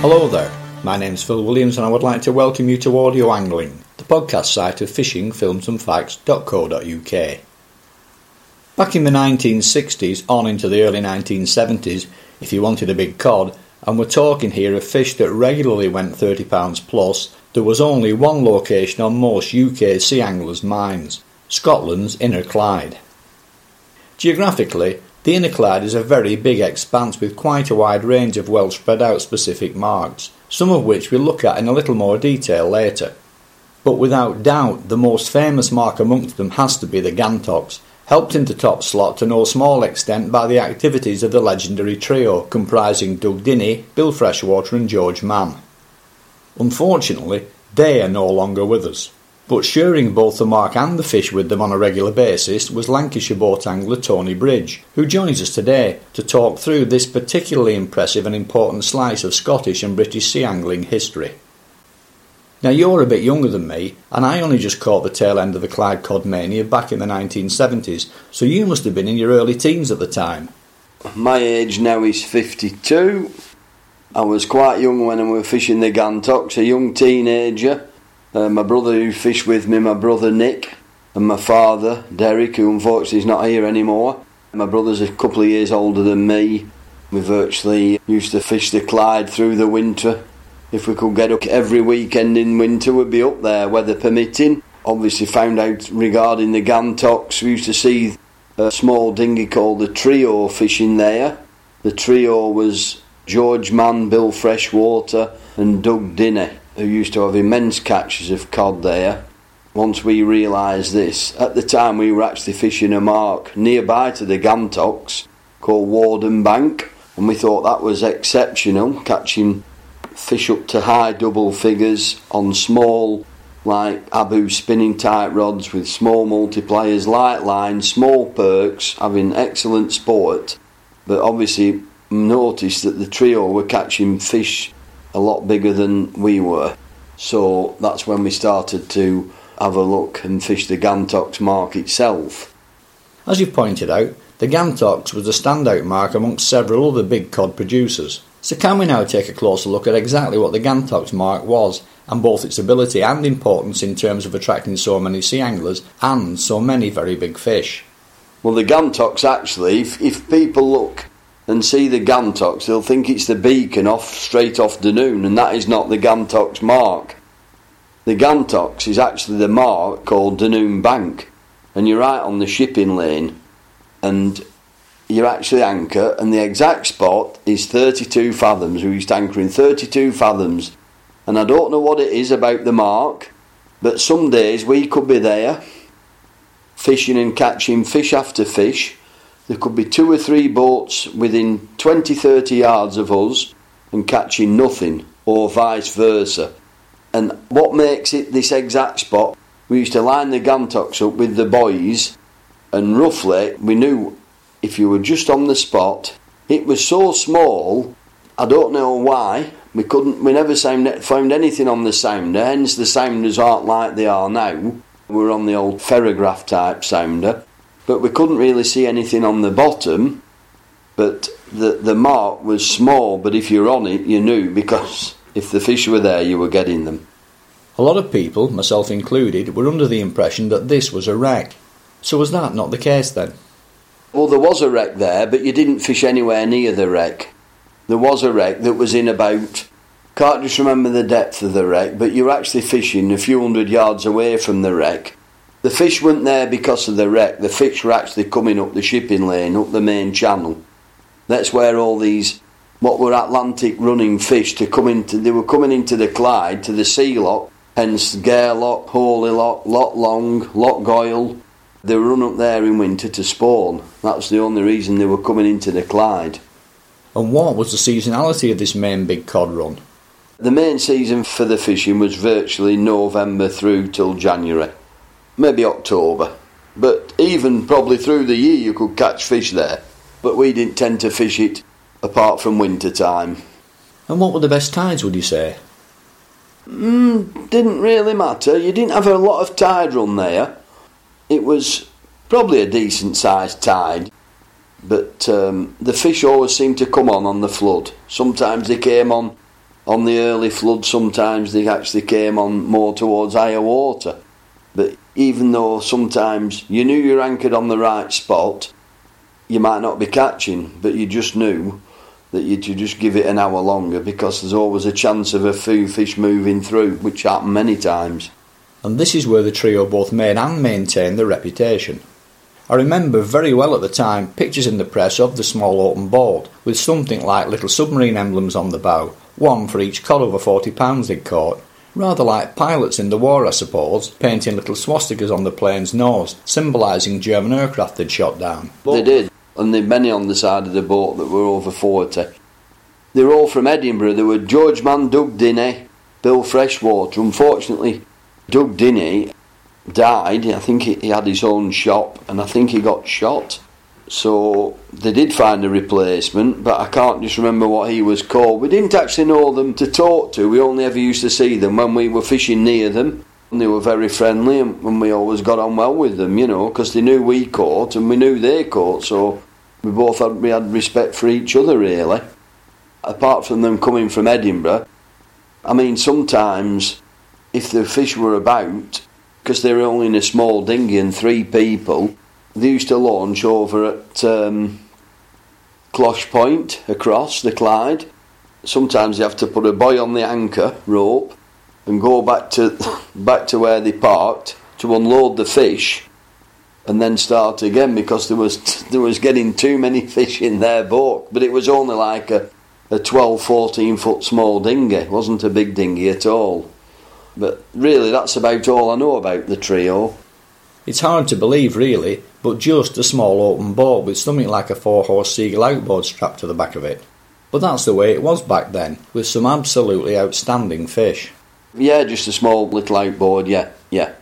Hello there, my name's Phil Williams and I would like to welcome you to Audio Angling, the podcast site of fishingfilmsandfacts.co.uk. Back in the 1960s on into the early 1970s, if you wanted a big cod, and we're talking here of fish that regularly went £30 plus, there was only one location on most UK sea anglers' minds Scotland's Inner Clyde. Geographically, the Inner Clyde is a very big expanse with quite a wide range of well spread out specific marks, some of which we'll look at in a little more detail later. But without doubt, the most famous mark amongst them has to be the Gantox, helped into top slot to no small extent by the activities of the legendary trio comprising Doug Dinnie, Bill Freshwater, and George Mann. Unfortunately, they are no longer with us. But sharing both the mark and the fish with them on a regular basis was Lancashire boat angler Tony Bridge, who joins us today to talk through this particularly impressive and important slice of Scottish and British sea angling history. Now, you're a bit younger than me, and I only just caught the tail end of the Clyde Cod mania back in the 1970s, so you must have been in your early teens at the time. My age now is 52. I was quite young when I was fishing the Gantox, a young teenager uh, my brother who fished with me, my brother Nick, and my father Derek, who unfortunately is not here anymore. My brother's a couple of years older than me. We virtually used to fish the Clyde through the winter. If we could get up every weekend in winter, we'd be up there, weather permitting. Obviously, found out regarding the Gantox, we used to see a small dinghy called the Trio fishing there. The trio was George Mann, Bill Freshwater, and Doug Dinnie who used to have immense catches of cod there. Once we realised this, at the time we were actually fishing a mark nearby to the Gantox called Warden Bank, and we thought that was exceptional, catching fish up to high double figures on small, like Abu spinning tight rods with small multipliers, light lines, small perks, having excellent sport. But obviously, noticed that the trio were catching fish a lot bigger than we were. So that's when we started to have a look and fish the Gantox mark itself. As you've pointed out, the Gantox was a standout mark amongst several other big cod producers. So can we now take a closer look at exactly what the Gantox mark was and both its ability and importance in terms of attracting so many sea anglers and so many very big fish? Well, the Gantox actually, if, if people look and see the Gantox, they'll think it's the beacon off straight off Dunoon, and that is not the Gantox mark. The Gantox is actually the mark called Dunoon Bank, and you're right on the shipping lane, and you're actually anchor, and the exact spot is 32 fathoms. We used to anchor in 32 fathoms, and I don't know what it is about the mark, but some days we could be there fishing and catching fish after fish there could be two or three boats within 20 30 yards of us and catching nothing, or vice versa. And what makes it this exact spot, we used to line the Gantox up with the boys, and roughly we knew if you were just on the spot, it was so small, I don't know why, we couldn't, we never found anything on the sounder, hence the sounders aren't like they are now. We're on the old ferrograph type sounder but we couldn't really see anything on the bottom. But the the mark was small, but if you're on it, you knew because if the fish were there, you were getting them. A lot of people, myself included, were under the impression that this was a wreck. So was that not the case then? Well, there was a wreck there, but you didn't fish anywhere near the wreck. There was a wreck that was in about can't just remember the depth of the wreck, but you're actually fishing a few hundred yards away from the wreck the fish weren't there because of the wreck. The fish were actually coming up the shipping lane, up the main channel. That's where all these, what were Atlantic running fish, to come into, they were coming into the Clyde to the sea lock, hence Gareloch, Holy Loch, Loch Long, Loch Goil. They were run up there in winter to spawn. That's the only reason they were coming into the Clyde. And what was the seasonality of this main big cod run? The main season for the fishing was virtually November through till January maybe October. But even probably through the year you could catch fish there. But we didn't tend to fish it apart from winter time. And what were the best tides, would you say? Mm, didn't really matter. You didn't have a lot of tide run there. It was probably a decent sized tide. But um, the fish always seemed to come on on the flood. Sometimes they came on on the early flood, sometimes they actually came on more towards higher water. But even though sometimes you knew you're anchored on the right spot, you might not be catching, but you just knew that you would just give it an hour longer because there's always a chance of a few fish moving through, which happened many times. And this is where the trio both made and maintained their reputation. I remember very well at the time pictures in the press of the small open boat with something like little submarine emblems on the bow, one for each cod over 40 pounds they'd caught. Rather like pilots in the war, I suppose, painting little swastikas on the plane's nose, symbolising German aircraft they'd shot down. They did, and there were many on the side of the boat that were over 40. They were all from Edinburgh. There were George Mann, Doug Dinney, Bill Freshwater. Unfortunately, Doug Dinney died. I think he had his own shop, and I think he got shot. So they did find a replacement, but I can't just remember what he was called. We didn't actually know them to talk to. We only ever used to see them when we were fishing near them. And they were very friendly, and, we always got on well with them, you know, because they knew we caught and we knew they caught. So we both had, we had respect for each other, really. Apart from them coming from Edinburgh, I mean, sometimes if the fish were about, because they were only in a small dinghy and three people, they used to launch over at um, Cloch Point across the Clyde. Sometimes you have to put a buoy on the anchor rope and go back to back to where they parked to unload the fish and then start again because there was there was getting too many fish in their boat. But it was only like a, a 12 14 foot small dinghy. It wasn't a big dinghy at all. But really that's about all I know about the trio it's hard to believe, really, but just a small open boat with something like a four horse Seagull outboard strapped to the back of it. But that's the way it was back then, with some absolutely outstanding fish. Yeah, just a small little outboard, yeah, yeah.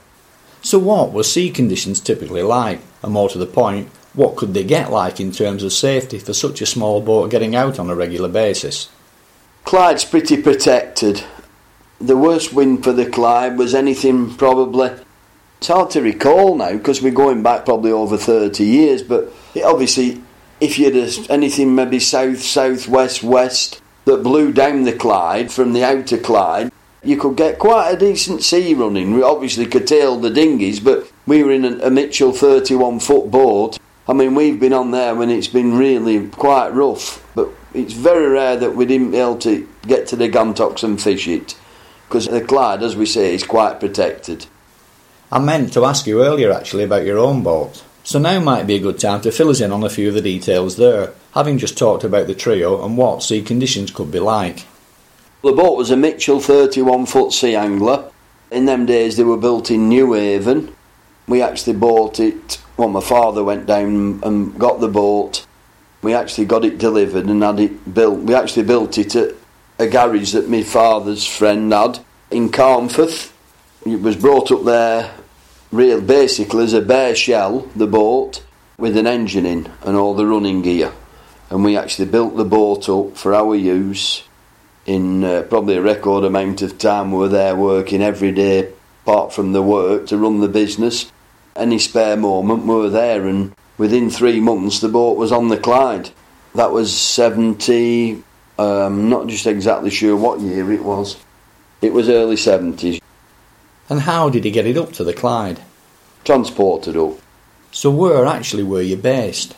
So, what were sea conditions typically like? And more to the point, what could they get like in terms of safety for such a small boat getting out on a regular basis? Clyde's pretty protected. The worst wind for the Clyde was anything probably it's hard to recall now because we're going back probably over 30 years, but it, obviously, if you had anything maybe south, southwest, west west that blew down the Clyde from the outer Clyde, you could get quite a decent sea running. We obviously curtailed the dinghies, but we were in a, Mitchell 31 foot boat. I mean, we've been on there when it's been really quite rough, but it's very rare that we didn't be able to get to the Gantox and fish it because the Clyde, as we say, is quite protected. I meant to ask you earlier actually about your own boat. So now might be a good time to fill us in on a few of the details there, having just talked about the trio and what sea conditions could be like. The boat was a Mitchell 31 foot sea angler. In them days they were built in New Haven. We actually bought it, well my father went down and got the boat. We actually got it delivered and had it built. We actually built it at a garage that my father's friend had in Carnforth. It was brought up there real basically as a bare shell, the boat, with an engine in and all the running gear. And we actually built the boat up for our use in uh, probably a record amount of time. We were there working every day, apart from the work, to run the business. Any spare moment, we were there, and within three months, the boat was on the Clyde. That was 70, um, not just exactly sure what year it was. It was early 70s. And how did he get it up to the Clyde? Transported up. So where actually were you based?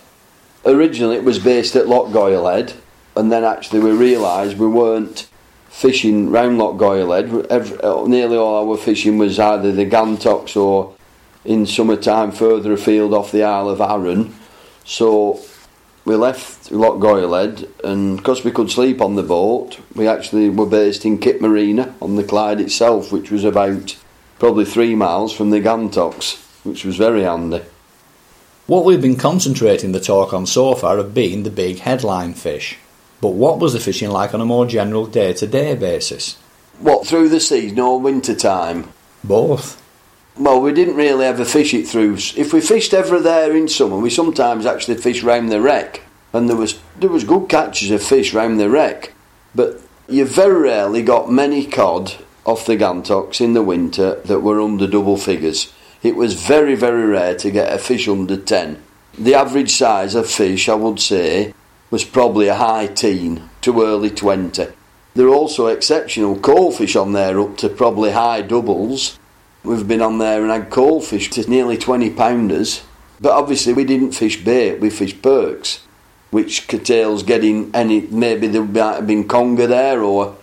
Originally it was based at Loch Goilhead, and then actually we realised we weren't fishing round Loch Goilhead. Every, uh, nearly all our fishing was either the Gantox or in summertime further afield off the Isle of Arran. So we left Loch Goilhead, and because we could sleep on the boat, we actually were based in Kip Marina on the Clyde itself, which was about probably three miles from the Gantox, which was very handy. What we've been concentrating the talk on so far have been the big headline fish. But what was the fishing like on a more general day to day basis? What, through the season or winter time? Both. Well, we didn't really ever fish it through. If we fished ever there in summer, we sometimes actually fished round the wreck, and there was there was good catches of fish round the wreck. But you very rarely got many cod off the Gantox in the winter that were under double figures. It was very, very rare to get a fish under 10. The average size of fish, I would say, was probably a high teen to early 20. There are also exceptional coalfish on there, up to probably high doubles. We've been on there and had coalfish to nearly 20 pounders. But obviously, we didn't fish bait, we fished perks, which curtails getting any. Maybe there might have been conger there, or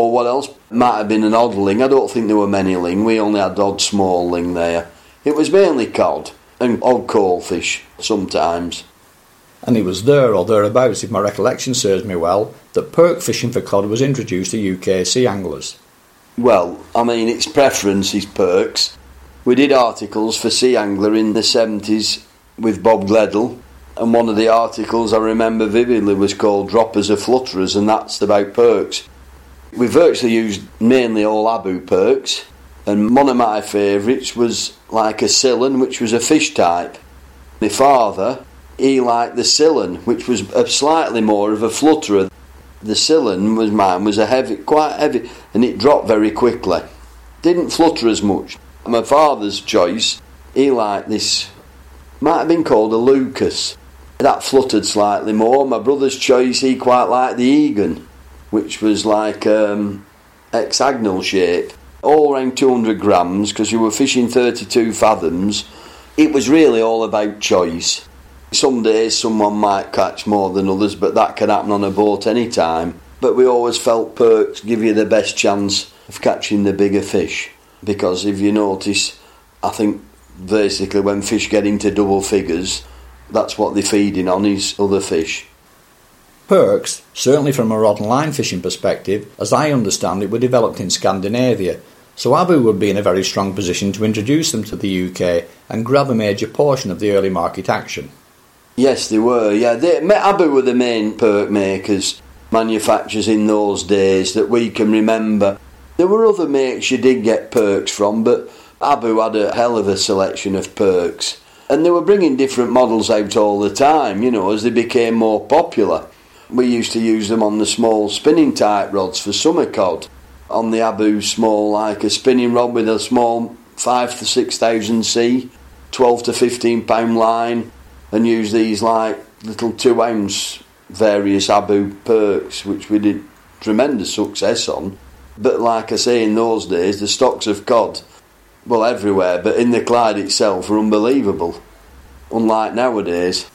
or what else? Might have been an odd ling. I don't think there were many ling. We only had odd small ling there. It was mainly cod and odd coalfish sometimes. And it was there or thereabouts, if my recollection serves me well, that perk fishing for cod was introduced to UK sea anglers. Well, I mean, its preference is perks. We did articles for Sea Angler in the 70s with Bob Gledell, and one of the articles I remember vividly was called Droppers of Flutterers, and that's about perks. We virtually used mainly all Abu perks, and one of my favourites was like a Sillen, which was a fish type. My father, he liked the Sillen, which was a slightly more of a flutterer. The Sillen was mine was a heavy, quite heavy, and it dropped very quickly. Didn't flutter as much. My father's choice, he liked this, might have been called a Lucas. That fluttered slightly more. My brother's choice, he quite liked the Egan, which was like um, hexagonal shape, all around 200 grams because you were fishing 32 fathoms. It was really all about choice. Some days someone might catch more than others, but that can happen on a boat any time. But we always felt perks give you the best chance of catching the bigger fish because if you notice, I think basically when fish get into double figures, that's what they're feeding on is other fish. Perks, certainly from a rod and line fishing perspective, as I understand it, were developed in Scandinavia, so Abu would be in a very strong position to introduce them to the UK and grab a major portion of the early market action. Yes, they were. Yeah, they, Abu were the main perk makers, manufacturers in those days that we can remember. There were other makes you did get perks from, but Abu had a hell of a selection of perks. And they were bringing different models out all the time, you know, as they became more popular. We used to use them on the small spinning type rods for summer cod. On the Abu small, like a spinning rod with a small 5 to 6,000 C, 12 to 15 pound line, and use these like little 2 ounce various Abu perks, which we did tremendous success on. But like I say, in those days, the stocks of cod, well, everywhere, but in the Clyde itself, were unbelievable. Unlike nowadays.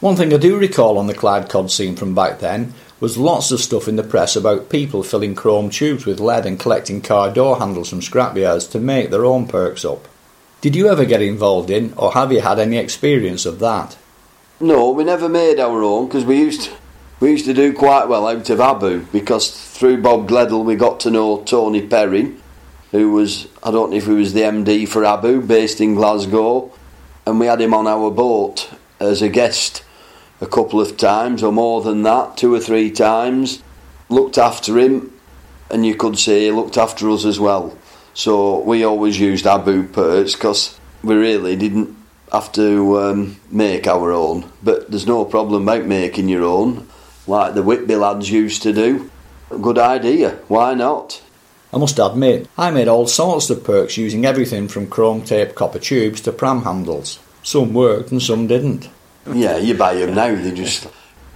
One thing I do recall on the Clyde cod scene from back then was lots of stuff in the press about people filling chrome tubes with lead and collecting car door handles from scrapyards to make their own perks up. Did you ever get involved in, or have you had any experience of that? No, we never made our own because we used to, we used to do quite well out of Abu because through Bob Gledell we got to know Tony Perry, who was I don't know if he was the MD for Abu, based in Glasgow, and we had him on our boat as a guest a couple of times or more than that, two or three times. Looked after him, and you could say he looked after us as well. So we always used Abu perks because we really didn't have to um, make our own. But there's no problem about making your own, like the Whitby lads used to do. Good idea, why not? I must admit, I made all sorts of perks using everything from chrome tape copper tubes to pram handles. Some worked and some didn't. Yeah, you buy them now, they just.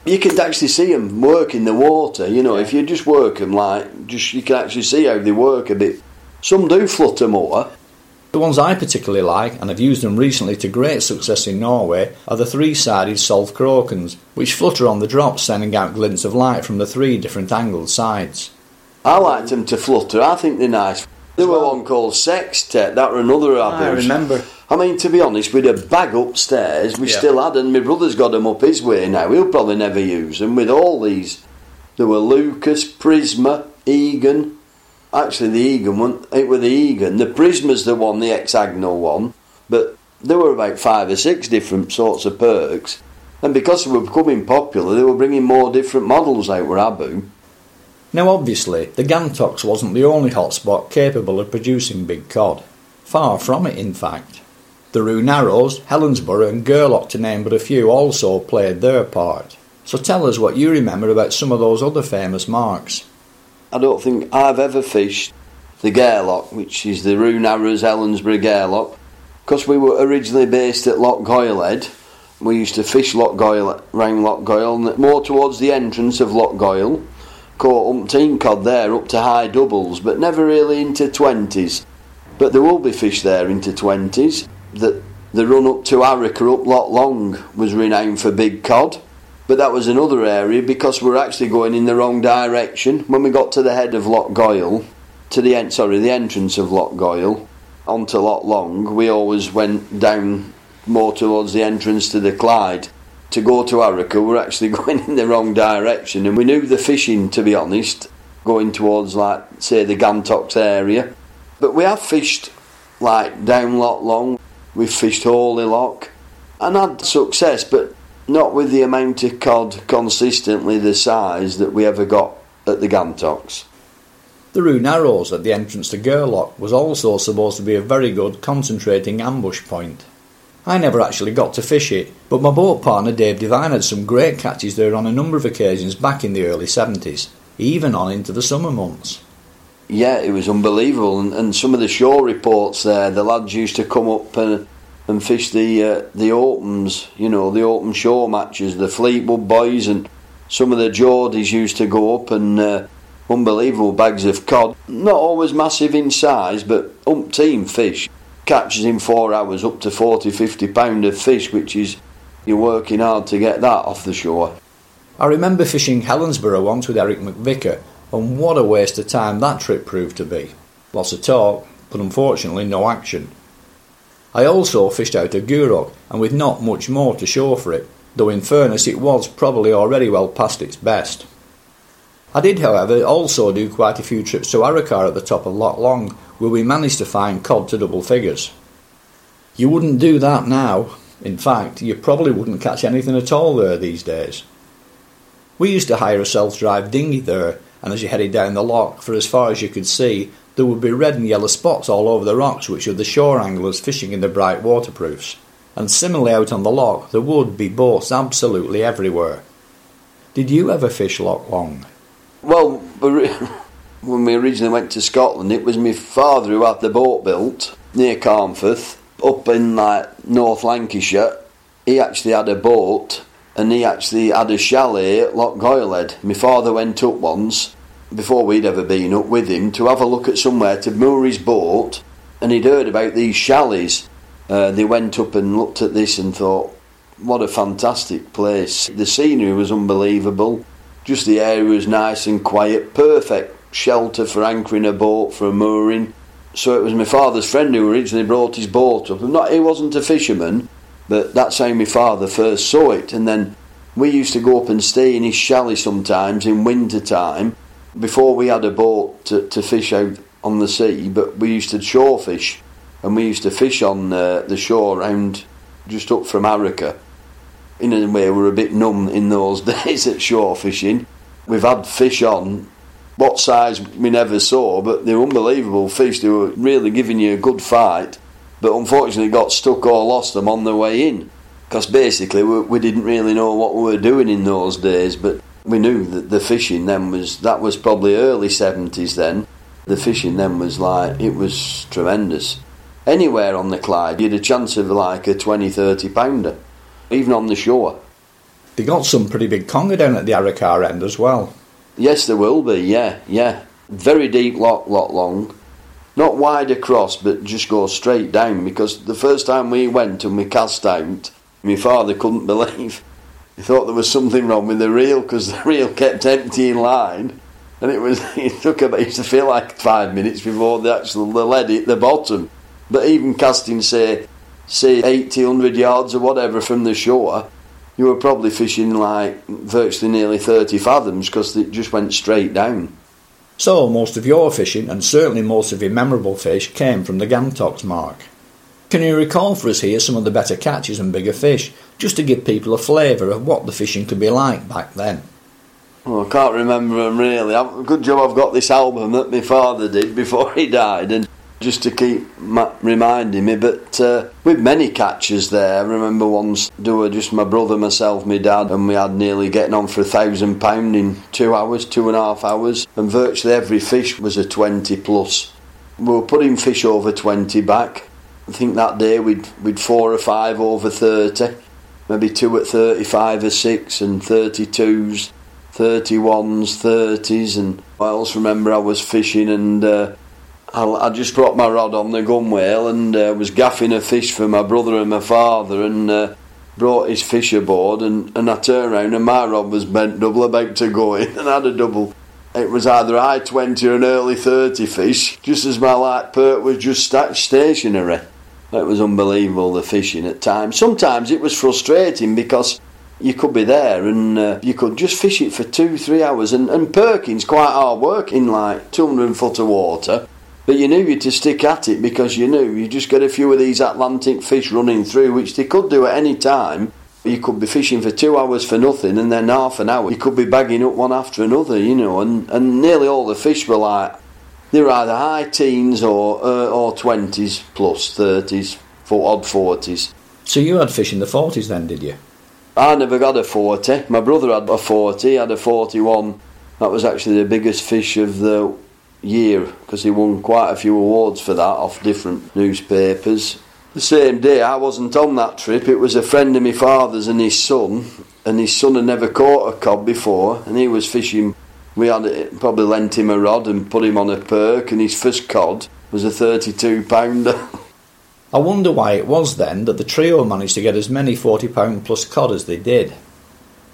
You can actually see them work in the water, you know, if you just work them like, just you can actually see how they work a bit. Some do flutter more. The ones I particularly like, and have used them recently to great success in Norway, are the three sided Solf Krokens, which flutter on the drops, sending out glints of light from the three different angled sides. I liked them to flutter, I think they're nice. There were one called Sextet, that were another I remember. I mean, to be honest, with a bag upstairs, we Yeah. still had, and my brother's got them up his way now. He'll probably never use them. With all these, there were Lucas, Prisma, Egan. Actually, the Egan one, it were the Egan. The Prisma's the one, the hexagonal one. But there were about five or six different sorts of perks. And because they were becoming popular, they were bringing more different models out with Abu. Now, obviously, the Gantox wasn't the only hotspot capable of producing big cod. Far from it, in fact. The Rhu Narrows, Helensburgh, and Gareloch, to name but a few, also played their part. So tell us what you remember about some of those other famous marks. I don't think I've ever fished the Gareloch, which is the Rhu Narrows, Helensburgh Gareloch, because we were originally based at Loch Goilhead. We used to fish Loch Goil, round Loch Goil, more towards the entrance of Loch Goil. Caught umpteen cod there up to high doubles, but never really into 20s. But there will be fish there into 20s the, the run up to Arrochar up Loch Long was renowned for big cod, but that was another area because we're actually going in the wrong direction. When we got to the head of Loch Goil, to the end, sorry, the entrance of Loch Goil, onto Loch Long, we always went down more towards the entrance to the Clyde. To go to Arrochar, we we're actually going in the wrong direction, and we knew the fishing, to be honest, going towards like say the Gantox area. But we have fished like down Loch Long, we've fished Holy Loch, and had success, but not with the amount of cod consistently the size that we ever got at the Gantox. The Rhu Narrows at the entrance to Gareloch was also supposed to be a very good concentrating ambush point. I never actually got to fish it, but my boat partner Dave Devine had some great catches there on a number of occasions back in the early 70s, even on into the summer months. Yeah, it was unbelievable, and, and some of the shore reports there, the lads used to come up and and fish the uh, the opens, you know, the open shore matches. The Fleetwood boys and some of the Geordies used to go up and uh, unbelievable bags of cod. Not always massive in size, but umpteen fish. Catches in four hours up to 40, 50 pound of fish, which is you're working hard to get that off the shore. I remember fishing Helensburgh once with Eric McVicker, and what a waste of time that trip proved to be. Lots of talk, but unfortunately no action. I also fished out of Gourock, and with not much more to show for it, though in fairness it was probably already well past its best. I did, however, also do quite a few trips to Arrochar at the top of Loch Long, where we managed to find cod to double figures. You wouldn't do that now. In fact, you probably wouldn't catch anything at all there these days. We used to hire a self-drive dinghy there, and as you headed down the loch for as far as you could see, there would be red and yellow spots all over the rocks, which were the shore anglers fishing in the bright waterproofs. And similarly out on the loch, there would be boats absolutely everywhere. Did you ever fish Loch Long? Well, when we originally went to Scotland, it was my father who had the boat built near Carnforth, up in like North Lancashire. He actually had a boat, and he actually had a chalet at Loch Goilhead. My father went up once before we'd ever been up with him to have a look at somewhere to moor his boat, and he'd heard about these chalets. Uh, they went up and looked at this and thought, what a fantastic place. The scenery was unbelievable. Just the area was nice and quiet, perfect shelter for anchoring a boat for a mooring. So it was my father's friend who originally brought his boat up. Not he wasn't a fisherman, but that's how my father first saw it. And then we used to go up and stay in his chalet sometimes in winter time before we had a boat to, to fish out on the sea, but we used to shore fish, and we used to fish on uh, the shore around just up from Arrochar. In a way, we are a bit numb in those days at shore fishing. We've had fish on, what size we never saw, but they're unbelievable fish. They were really giving you a good fight, but unfortunately got stuck or lost them on the way in. Because basically, we, we didn't really know what we were doing in those days, but we knew that the fishing then was that was probably early 70s then. The fishing then was like it was tremendous. Anywhere on the Clyde you had a chance of like a 20 30 pounder even on the shore. They got some pretty big conger down at the Arrochar end as well. Yes there will be yeah yeah. Very deep loch lot long not wide across but just go straight down because the first time we went and we cast out my father couldn't believe he thought there was something wrong with the reel because the reel kept emptying line. And it was, it took about, it used to feel like five minutes before the actual, the lead hit the bottom. But even casting, say, say 80, 100 yards or whatever from the shore, you were probably fishing like virtually nearly 30 fathoms because it just went straight down. So, most of your fishing, and certainly most of your memorable fish, came from the Gantox mark. Can you recall for us here some of the better catches and bigger fish, just to give people a flavour of what the fishing could be like back then? Well, I can't remember them really. Good job I've got this album that my father did before he died, and just to keep reminding me. But uh, with many catches there, I remember once doing just my brother, myself, my dad, and we had nearly getting on for a thousand pound in two hours, two and a half hours, and virtually every fish was a twenty plus. We were putting fish over twenty back. I think that day we'd we'd four or five over thirty, maybe two at thirty-five or six, and thirty-twos, 31s, 30s, and I also remember I was fishing and uh, I, just brought my rod on the gunwale and uh, was gaffing a fish for my brother and my father and uh, brought his fish aboard and, and I turned around and my rod was bent double about to go in and I had a double. It was either high 20 or an early 30 fish, just as my light perch was just stationary. It was unbelievable the fishing at times. Sometimes it was frustrating because you could be there and uh, you could just fish it for two, three hours. And, and Perkins quite hard work in like 200 foot of water. But you knew you to stick at it because you knew you just get a few of these Atlantic fish running through, which they could do at any time. You could be fishing for two hours for nothing, and then half an hour you could be bagging up one after another, you know. And, and nearly all the fish were like they were either high teens or uh, or twenties plus thirties, for odd forties. So you had fish in the forties then, did you? I never got a forty. My brother had a forty. He had a forty-one. That was actually the biggest fish of the year because he won quite a few awards for that off different newspapers. The same day, I wasn't on that trip. It was a friend of my father's and his son, and his son had never caught a cod before, and he was fishing we had eh, probably lent him a rod and put him on a perk, and his first cod was a 32 pounder. I wonder why it was then that the trio managed to get as many 40 pound plus cod as they did.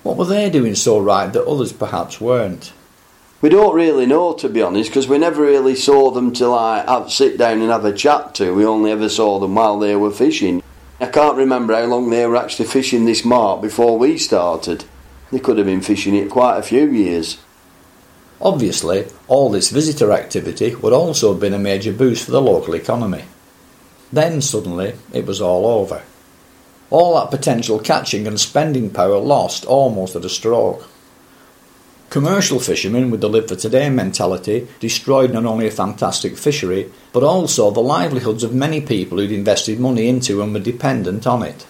What were they doing so right that others perhaps weren't? We don't really know, to be honest, because we never really saw them till I have, sit down and have a chat to. We only ever saw them while they were fishing. I can't remember how long they were actually fishing this mark before we started. They could have been fishing it quite a few years. Obviously, all this visitor activity would also have been a major boost for the local economy. Then suddenly it was all over. All that potential catching and spending power lost almost at a stroke. Commercial fishermen with the live for today mentality destroyed not only a fantastic fishery, but also the livelihoods of many people who'd invested money into and were dependent on it.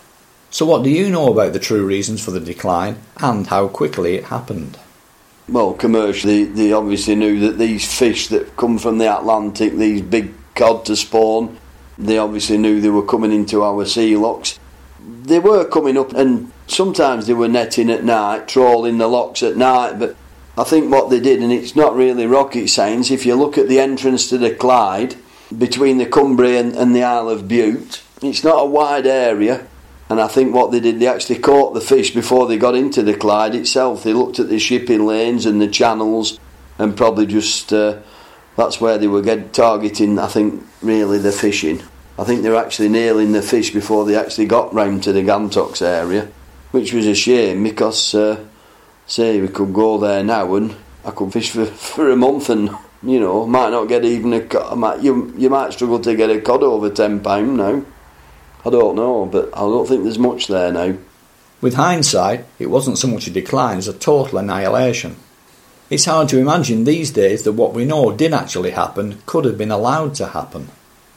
So, what do you know about the true reasons for the decline and how quickly it happened? well, commercially, they obviously knew that these fish that come from the Atlantic, these big cod to spawn, they obviously knew they were coming into our sea locks. They were coming up, and sometimes they were netting at night, trawling the locks at night. But I think what they did, and it's not really rocket science, if you look at the entrance to the Clyde between the Cumbrae and, and the Isle of Bute, it's not a wide area and I think what they did, they actually caught the fish before they got into the Clyde itself. They looked at the shipping lanes and the channels, and probably just uh, that's where they were get, targeting. I think really the fishing. I think they were actually nailing the fish before they actually got round to the Gantox area, which was a shame because, uh, say, we could go there now and I could fish for, for a month and you know might not get even a. Might, you you might struggle to get a cod over ten pound now. I don't know, but I don't think there's much there now. With hindsight, it wasn't so much a decline as a total annihilation. It's hard to imagine these days that what we know did actually happen could have been allowed to happen.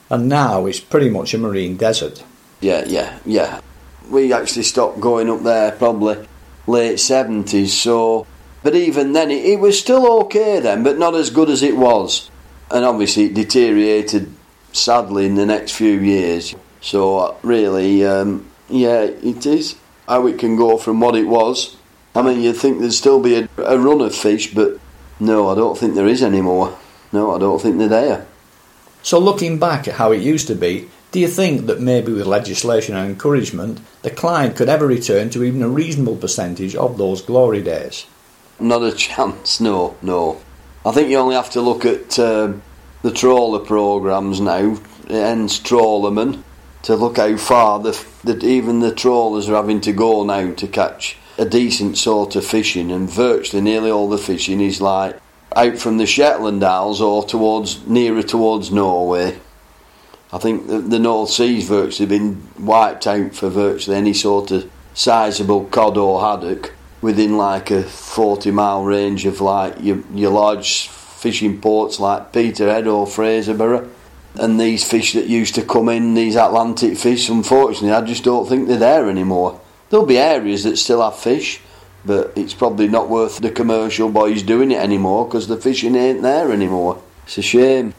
And now it's pretty much a marine desert. Yeah, yeah, yeah. We actually stopped going up there probably late 70s, so. But even then, it, it was still okay then, but not as good as it was. And obviously, it deteriorated sadly in the next few years. So really, um, yeah, it is how it can go from what it was. I mean, you'd think there'd still be a, a run of fish, but no, I don't think there is anymore. No, I don't think they're there. So, looking back at how it used to be, do you think that maybe with legislation and encouragement, the Clyde could ever return to even a reasonable percentage of those glory days? Not a chance, no, no. I think you only have to look at uh, the trawler programmes now, hence trawlermen, to look how far the, that even the trawlers are having to go now to catch a decent sort of fishing, and virtually nearly all the fishing is like out from the Shetland Isles or towards nearer towards Norway. I think the, the North Sea's virtually been wiped out for virtually any sort of sizable cod or haddock within like a 40 mile range of like your, your large fishing ports like Peterhead or Fraserburgh and these fish that used to come in, these Atlantic fish, unfortunately, I just don't think they're there anymore. There'll be areas that still have fish, but it's probably not worth the commercial boys doing it anymore because the fishing ain't there anymore. It's a shame.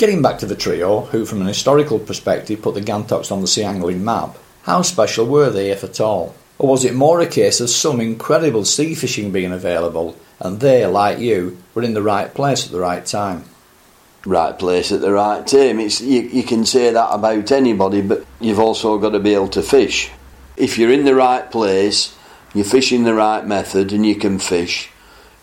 Getting back to the trio, who from an historical perspective put the Gantox on the sea angling map, how special were they, if at all? Or was it more a case of some incredible sea fishing being available and they, like you, were in the right place at the right time? Right place at the right time. It's, you, you can say that about anybody, but you've also got to be able to fish. If you're in the right place, you're fishing the right method, and you can fish,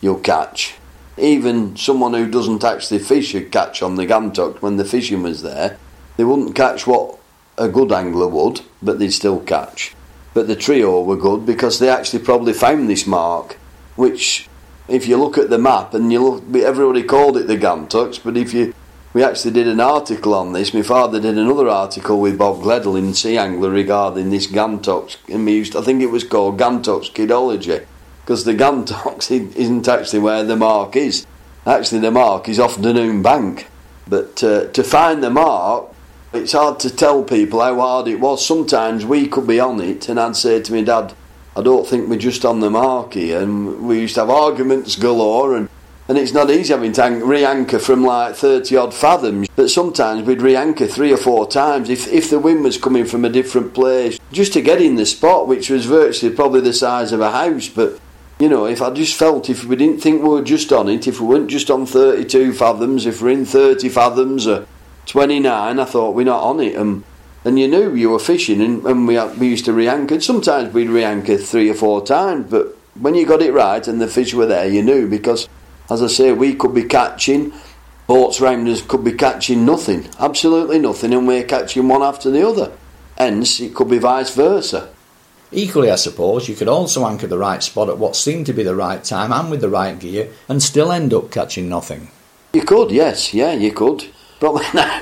you'll catch. Even someone who doesn't actually fish would catch on the Gantock when the fishing was there. They wouldn't catch what a good angler would, but they'd still catch. But the trio were good because they actually probably found this mark, which, if you look at the map and you look, everybody called it the Gantocks, but if you we actually did an article on this. My father did another article with Bob Gledell in Sea Angler regarding this Gantox, and we used, I think it was called Gantox Kidology, because the gun Gantox isn't actually where the mark is. Actually, the mark is off Dunoon Bank. But uh, to find the mark, it's hard to tell people how hard it was. Sometimes we could be on it, and I'd say to my dad, I don't think we're just on the mark here. And we used to have arguments galore, and, and it's not easy having to re anchor from like 30 odd fathoms. But sometimes we'd re anchor three or four times if, if the wind was coming from a different place, just to get in the spot, which was virtually probably the size of a house. But you know, if I just felt if we didn't think we were just on it, if we weren't just on 32 fathoms, if we're in 30 fathoms or 29, I thought we're not on it. And, and you knew you were fishing, and, and we, we used to re anchor. Sometimes we'd re anchor three or four times, but when you got it right and the fish were there, you knew because, as I say, we could be catching, boats round us could be catching nothing, absolutely nothing, and we're catching one after the other. Hence, it could be vice versa. Equally, I suppose, you could also anchor the right spot at what seemed to be the right time and with the right gear and still end up catching nothing. You could, yes, yeah, you could. Probably now.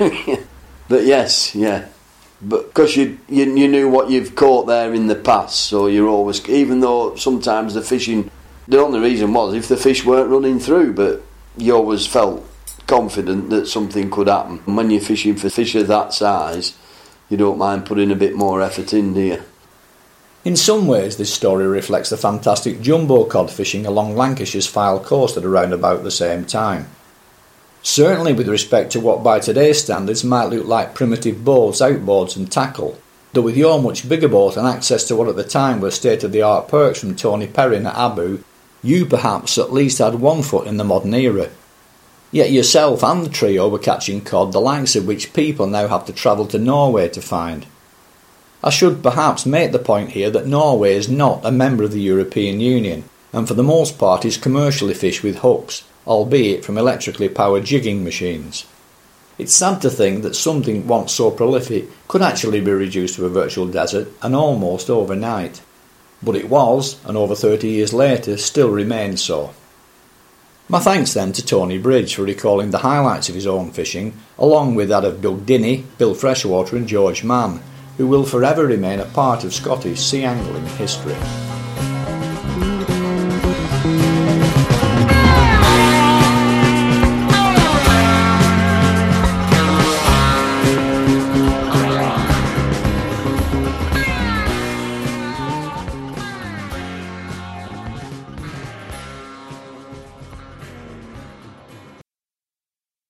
but yes, yeah. But because you, you you knew what you've caught there in the past, so you're always even though sometimes the fishing, the only reason was if the fish weren't running through, but you always felt confident that something could happen. And when you're fishing for fish of that size, you don't mind putting a bit more effort in, do you? In some ways, this story reflects the fantastic jumbo cod fishing along Lancashire's Fylde coast at around about the same time. Certainly with respect to what by today's standards might look like primitive boats, outboards and tackle, though with your much bigger boat and access to what at the time were state-of-the-art perks from Tony Perrin at Abu, you perhaps at least had one foot in the modern era. Yet yourself and the trio were catching cod the likes of which people now have to travel to Norway to find. I should perhaps make the point here that Norway is not a member of the European Union, and for the most part is commercially fished with hooks, albeit from electrically powered jigging machines. It's sad to think that something once so prolific could actually be reduced to a virtual desert and almost overnight. But it was, and over 30 years later still remains so. My thanks then to Tony Bridge for recalling the highlights of his own fishing, along with that of Doug Dinney, Bill Freshwater, and George Mann, who will forever remain a part of Scottish sea angling history.